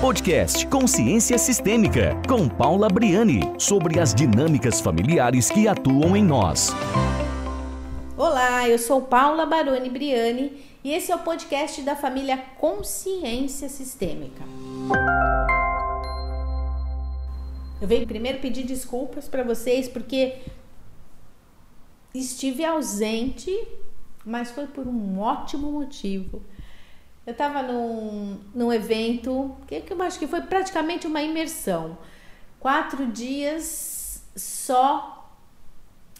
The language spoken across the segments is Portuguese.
Podcast Consciência Sistêmica, com Paula Briani, sobre as dinâmicas familiares que atuam em nós. Olá, eu sou Paula Baroni Briani e esse é o podcast da família Consciência Sistêmica. Eu venho primeiro pedir desculpas para vocês porque estive ausente, mas foi por um ótimo motivo. Eu estava num, num evento que, eu acho que foi praticamente uma imersão. Quatro dias só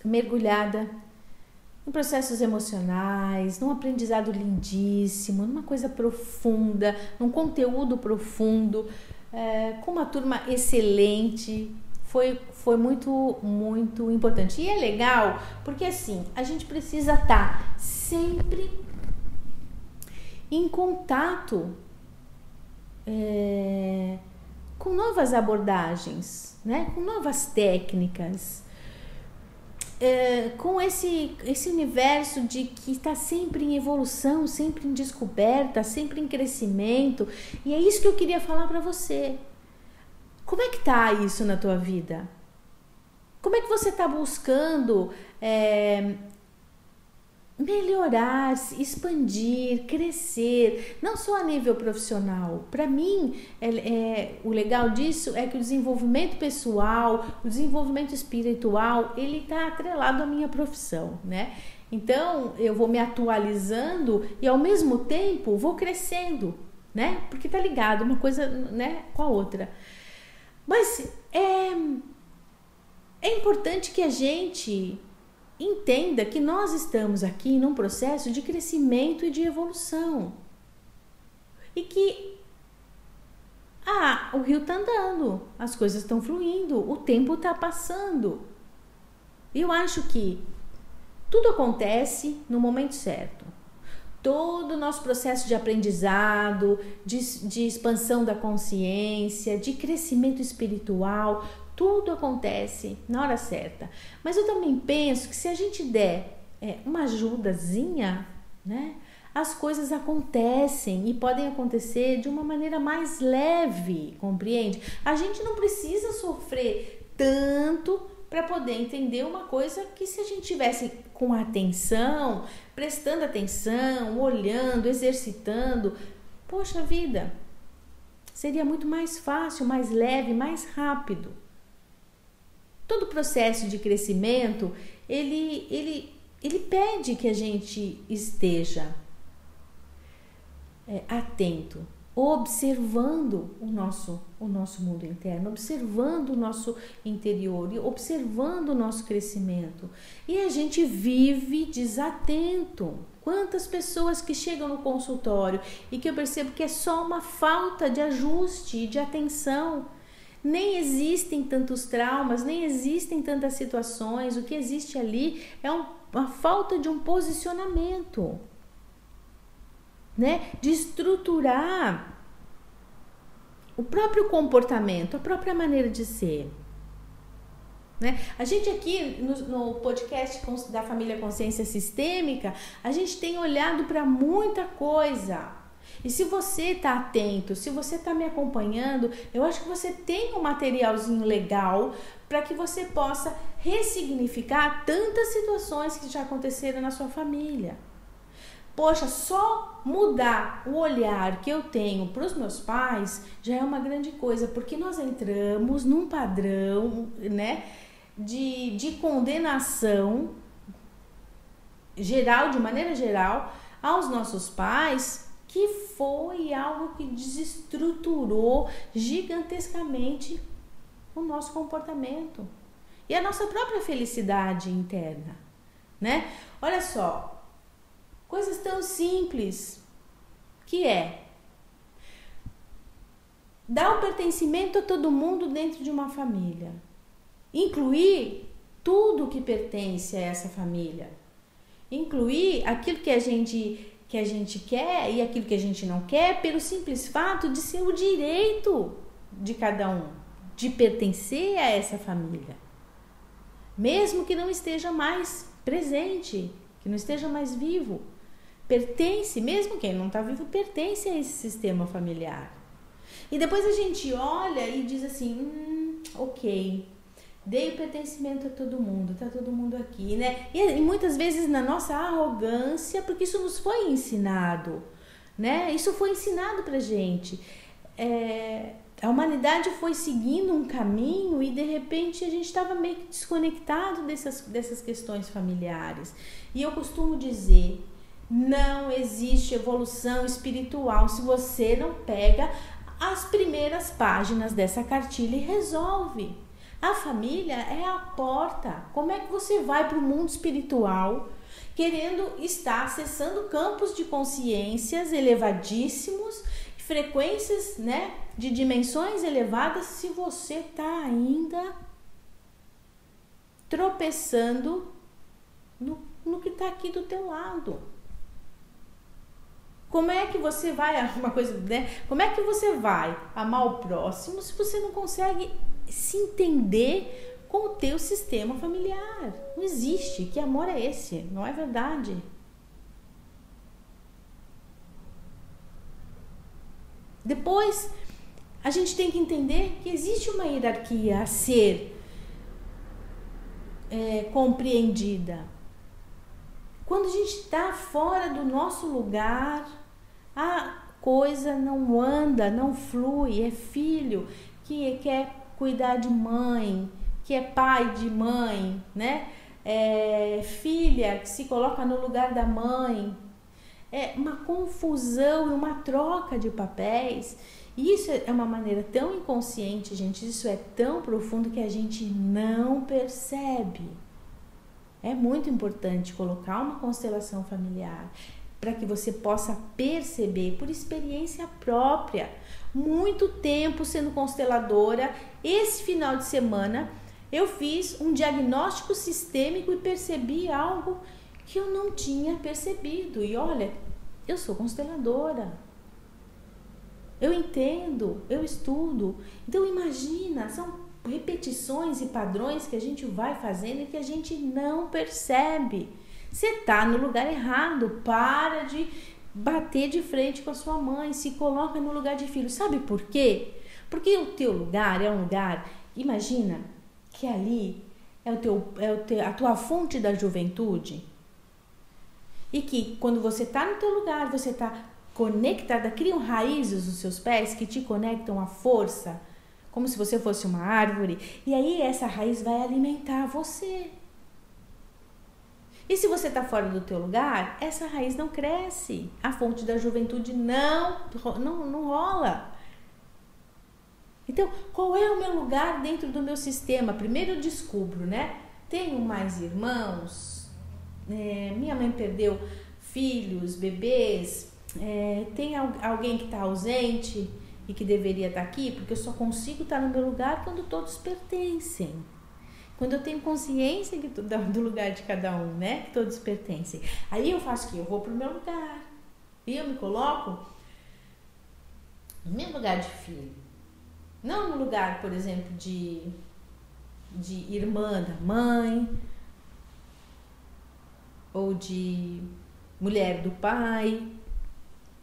mergulhada em processos emocionais, num aprendizado lindíssimo, numa coisa profunda, num conteúdo profundo, é, com uma turma excelente. Foi, foi muito, muito importante. E é legal porque assim, a gente precisa estar tá sempre em contato é, com novas abordagens, né? com novas técnicas, é, com esse, esse universo de que está sempre em evolução, sempre em descoberta, sempre em crescimento. E é isso que eu queria falar para você. Como é que tá isso na tua vida? Como é que você está buscando é, melhorar, expandir, crescer, não só a nível profissional. Para mim, é, é, o legal disso é que o desenvolvimento pessoal, o desenvolvimento espiritual, ele está atrelado à minha profissão, né? Então, eu vou me atualizando e ao mesmo tempo vou crescendo, né? Porque tá ligado uma coisa, né, com a outra. Mas é é importante que a gente entenda que nós estamos aqui num processo de crescimento e de evolução. E que ah, o rio está andando, as coisas estão fluindo, o tempo está passando. Eu acho que tudo acontece no momento certo. Todo o nosso processo de aprendizado, de, de expansão da consciência, de crescimento espiritual, tudo acontece na hora certa. Mas eu também penso que se a gente der é, uma ajudazinha, né? As coisas acontecem e podem acontecer de uma maneira mais leve, compreende? A gente não precisa sofrer tanto para poder entender uma coisa que se a gente tivesse com atenção, prestando atenção, olhando, exercitando, poxa vida, seria muito mais fácil, mais leve, mais rápido. Todo processo de crescimento, ele, ele, ele pede que a gente esteja é, atento, observando o nosso, o nosso mundo interno, observando o nosso interior, observando o nosso crescimento. E a gente vive desatento. Quantas pessoas que chegam no consultório e que eu percebo que é só uma falta de ajuste, de atenção nem existem tantos traumas, nem existem tantas situações. O que existe ali é um, uma falta de um posicionamento, né? De estruturar o próprio comportamento, a própria maneira de ser. Né? A gente aqui no, no, podcast da família Consciência Sistêmica, a gente tem olhado para muita coisa e se você está atento, se você está me acompanhando, eu acho que você tem um materialzinho legal para que você possa ressignificar tantas situações que já aconteceram na sua família. Poxa, só mudar o olhar que eu tenho para os meus pais já é uma grande coisa, porque nós entramos num padrão, né, de, de condenação geral, de maneira geral, aos nossos pais que foi algo que desestruturou gigantescamente o nosso comportamento e a nossa própria felicidade interna, né? Olha só, coisas tão simples que é dar o pertencimento a todo mundo dentro de uma família, incluir tudo que pertence a essa família, incluir aquilo que a gente que a gente quer e aquilo que a gente não quer, pelo simples fato de ser o direito de cada um, de pertencer a essa família. Mesmo que não esteja mais presente, que não esteja mais vivo, pertence, mesmo quem não está vivo, pertence a esse sistema familiar. E depois a gente olha e diz assim, hum, ok, dei o pertencimento a todo mundo, tá todo mundo aqui, né? E, e, muitas vezes na nossa arrogância, porque isso nos foi ensinado, né? Isso foi ensinado pra gente. É, a humanidade foi seguindo um caminho e de repente a gente estava meio que desconectado dessas, dessas questões familiares. E eu costumo dizer: não existe evolução espiritual se você não pega as primeiras páginas dessa cartilha e resolve. A família é a porta. Como é que você vai para o mundo espiritual querendo estar acessando campos de consciências elevadíssimos, frequências, né, de dimensões elevadas se você está ainda tropeçando no, no que está aqui do teu lado? Como é que você vai, uma coisa, né? Como é que você vai amar o próximo se você não consegue se entender com o teu sistema familiar? Não existe. Que amor é esse? Não é verdade. Depois, a gente tem que entender que existe uma hierarquia a ser é, compreendida. Quando a gente está fora do nosso lugar, a coisa não anda, não flui. É filho que quer cuidar de mãe, que é pai de mãe, né? É filha que se coloca no lugar da mãe. É uma confusão e uma troca de papéis. Isso é uma maneira tão inconsciente, gente, isso é tão profundo que a gente não percebe. É muito importante colocar uma constelação familiar para que você possa perceber por experiência própria. Muito tempo sendo consteladora, esse final de semana eu fiz um diagnóstico sistêmico e percebi algo que eu não tinha percebido. E olha, eu sou consteladora. Eu entendo, eu estudo. Então imagina, são repetições e padrões que a gente vai fazendo e que a gente não percebe. Você está no lugar errado. Para de bater de frente com a sua mãe. Se coloca no lugar de filho. Sabe por quê? Porque o teu lugar é um lugar. Imagina que ali é, o teu, é o teu, a tua fonte da juventude. E que quando você está no teu lugar, você está conectada, criam raízes nos seus pés que te conectam à força, como se você fosse uma árvore. E aí essa raiz vai alimentar você. E se você está fora do teu lugar, essa raiz não cresce. A fonte da juventude não, não, não rola. Então, qual é o meu lugar dentro do meu sistema? Primeiro eu descubro, né? Tenho mais irmãos? É, minha mãe perdeu filhos, bebês? É, tem alguém que está ausente e que deveria estar tá aqui? Porque eu só consigo estar tá no meu lugar quando todos pertencem. Quando eu tenho consciência do lugar de cada um, né? Que todos pertencem. Aí eu faço o quê? Eu vou pro meu lugar. E eu me coloco no meu lugar de filho. Não no lugar, por exemplo, de, de irmã da mãe, ou de mulher do pai.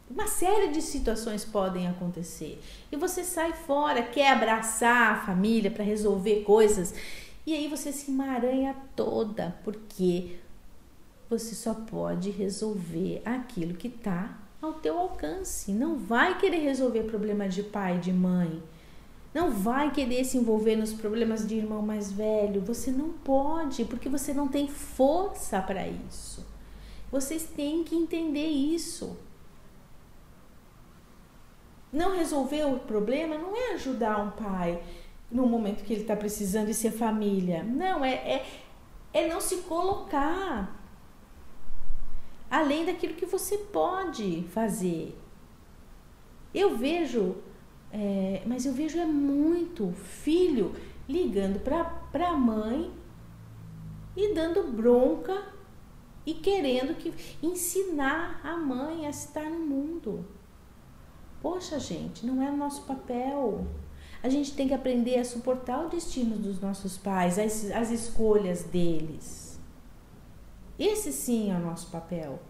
Uma série de situações podem acontecer. E você sai fora, quer abraçar a família para resolver coisas e aí você se emaranha toda, porque você só pode resolver aquilo que está ao teu alcance. Não vai querer resolver problemas de pai, de mãe. Não vai querer se envolver nos problemas de irmão mais velho. Você não pode, porque você não tem força para isso. Vocês têm que entender isso. Não resolver o problema não é ajudar um pai no momento que ele está precisando de ser família. Não, é, é, é não se colocar além daquilo que você pode fazer. Eu vejo, é, mas eu vejo é muito filho ligando para a mãe e dando bronca e querendo que ensinar a mãe a estar no mundo. Poxa, gente, não é o nosso papel a gente tem que aprender a suportar o destino dos nossos pais, as, as escolhas deles. Esse sim é o nosso papel.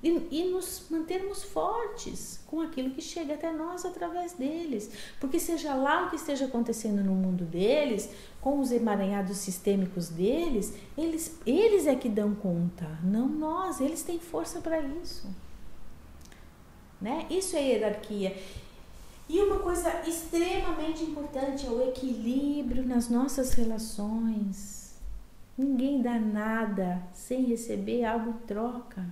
e, e, nos mantermos fortes com aquilo que chega até nós através deles. Porque seja lá o que esteja acontecendo no mundo deles, com os emaranhados sistêmicos deles, eles, eles é que dão conta, não nós, eles têm força para isso. Né? Isso é hierarquia. E uma coisa extremamente importante é o equilíbrio nas nossas relações. Ninguém dá nada sem receber algo em troca.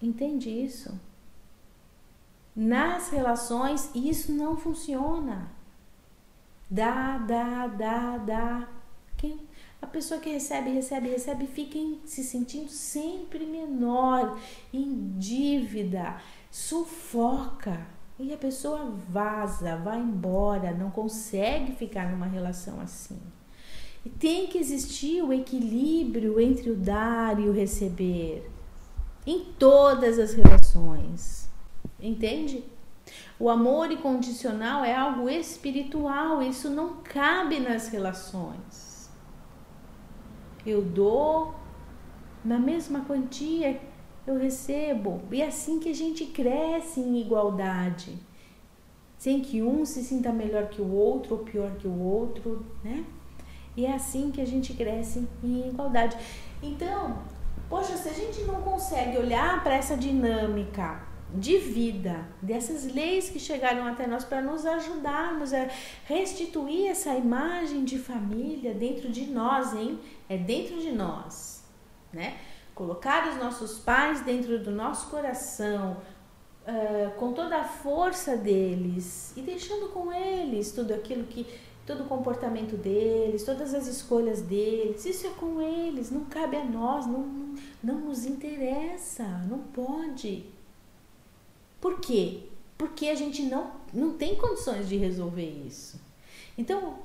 Entende isso? Nas relações, isso não funciona. Dá, dá, dá, dá. Quem, a pessoa que recebe, recebe, recebe, fica em, se sentindo sempre menor, em dívida, sufoca. E a pessoa vaza, vai embora, não consegue ficar numa relação assim. E tem que existir o equilíbrio entre o dar e o receber em todas as relações. Entende? O amor incondicional é algo espiritual, isso não cabe nas relações. Eu dou na mesma quantia eu recebo. E é assim que a gente cresce em igualdade. Sem que um se sinta melhor que o outro ou pior que o outro, né? E é assim que a gente cresce em igualdade. Então, Poxa, se a gente não consegue olhar para essa dinâmica de vida, dessas leis que chegaram até nós para nos ajudarmos a restituir essa imagem de família dentro de nós, hein? É dentro de nós, né? Colocar os nossos pais dentro do nosso coração, uh, com toda a força deles e deixando com eles tudo aquilo que todo o comportamento deles, todas as escolhas deles, isso é com eles, não cabe a nós, não, não nos interessa, não pode. Por quê? Porque a gente não, não tem condições de resolver isso. Então,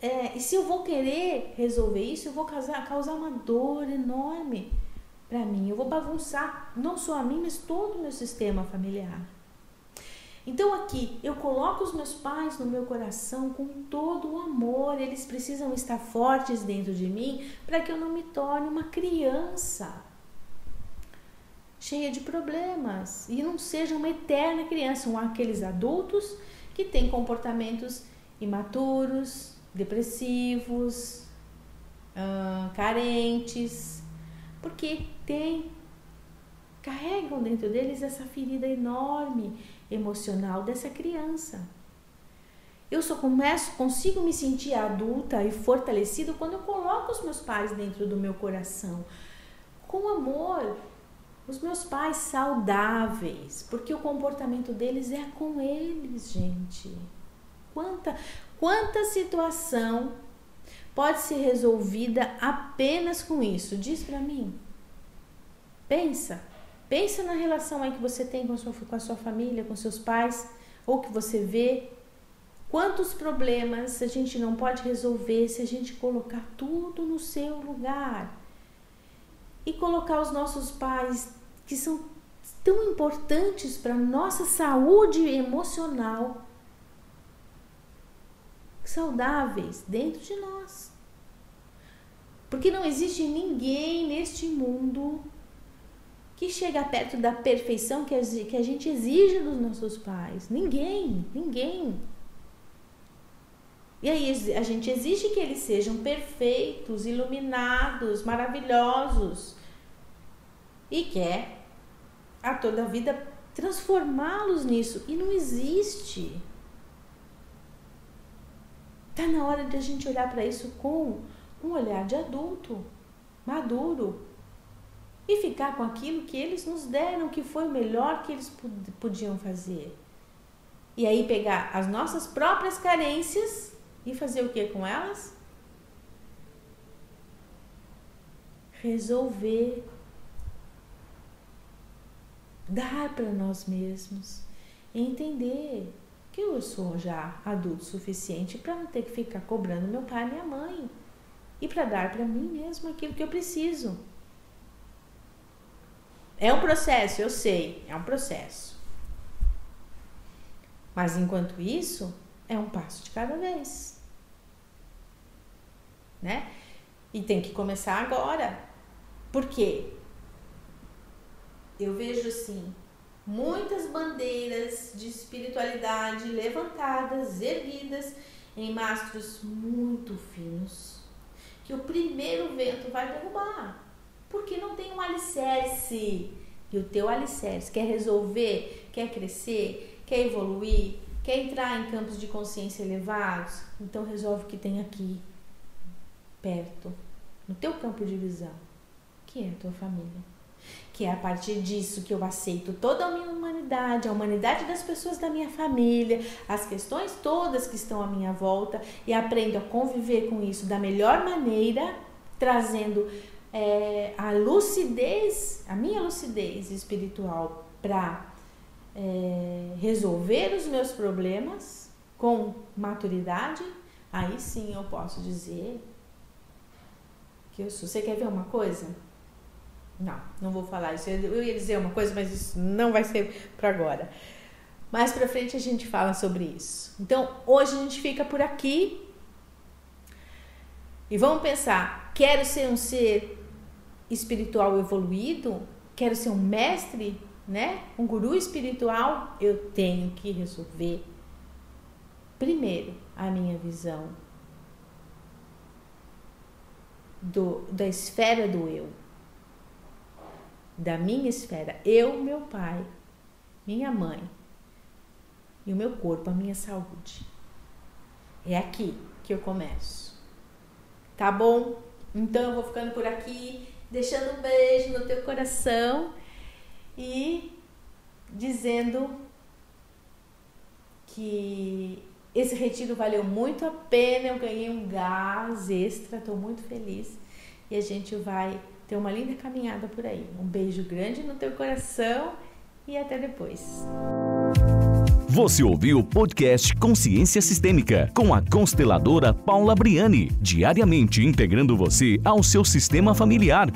é, se eu vou querer resolver isso, eu vou causar, causar uma dor enorme para mim. Eu vou bagunçar não só a mim, mas todo o meu sistema familiar. Então aqui eu coloco os meus pais no meu coração com todo o amor, eles precisam estar fortes dentro de mim para que eu não me torne uma criança cheia de problemas e não seja uma eterna criança, são aqueles adultos que têm comportamentos imaturos, depressivos, uh, carentes, porque tem carregam dentro deles essa ferida enorme emocional dessa criança. Eu só começo, consigo me sentir adulta e fortalecido quando eu coloco os meus pais dentro do meu coração, com amor, os meus pais saudáveis, porque o comportamento deles é com eles, gente. Quanta, quanta situação pode ser resolvida apenas com isso? Diz para mim. Pensa. Pensa na relação aí que você tem com a, sua, com a sua família, com seus pais, ou que você vê. Quantos problemas a gente não pode resolver se a gente colocar tudo no seu lugar? E colocar os nossos pais, que são tão importantes para nossa saúde emocional, saudáveis dentro de nós. Porque não existe ninguém neste mundo que chega perto da perfeição que a, gente exige dos nossos pais. Ninguém, ninguém. E aí a gente exige que eles sejam perfeitos, iluminados, maravilhosos. E quer a toda a vida transformá-los nisso. E não existe. Tá na hora de a gente olhar para isso com um olhar de adulto, maduro, e ficar com aquilo que eles nos deram, que foi o melhor que eles podiam fazer. E aí pegar as nossas próprias carências e fazer o que com elas? Resolver. Dar para nós mesmos. Entender que eu sou já adulto suficiente para não ter que ficar cobrando meu pai e minha mãe. E para dar para mim mesmo aquilo que eu preciso. É um processo, eu sei, é um processo. Mas enquanto isso, é um passo de cada vez. Né? E tem que começar agora. Por quê? eu vejo assim, muitas bandeiras de espiritualidade levantadas, erguidas em mastros muito finos, que o primeiro vento vai derrubar, porque não tem um alicerce. E o teu alicerce quer resolver, quer crescer, quer evoluir, quer entrar em campos de consciência elevados, então resolve o que tem aqui, perto, no teu campo de visão, que é a tua família que é a partir disso que eu aceito toda a minha humanidade, a humanidade das pessoas da minha família, as questões todas que estão à minha volta e aprendo a conviver com isso da melhor maneira, trazendo é, a lucidez, a minha lucidez espiritual para é, resolver os meus problemas com maturidade, aí sim eu posso dizer que eu sou. Você quer ver uma coisa? Não, não vou falar isso. Eu ia dizer uma coisa, mas isso não vai ser para agora. Mais para frente a gente fala sobre isso. Então, hoje a gente fica por aqui. E vamos pensar, quero ser um ser espiritual evoluído? Quero ser um mestre, né? Um guru espiritual? Eu tenho que resolver primeiro a minha visão do, da esfera do eu da minha esfera, eu, meu pai, minha mãe e o meu corpo, a minha saúde. É aqui que eu começo. Tá bom? Então eu vou ficando por aqui, deixando um beijo no teu coração e dizendo que esse retiro valeu muito a pena, eu ganhei um gás extra, estou muito feliz e a gente vai ter uma linda caminhada por aí. Um beijo grande no teu coração e até depois. Você ouviu o podcast Consciência Sistêmica com a consteladora Paula Briani, diariamente integrando você ao seu sistema familiar.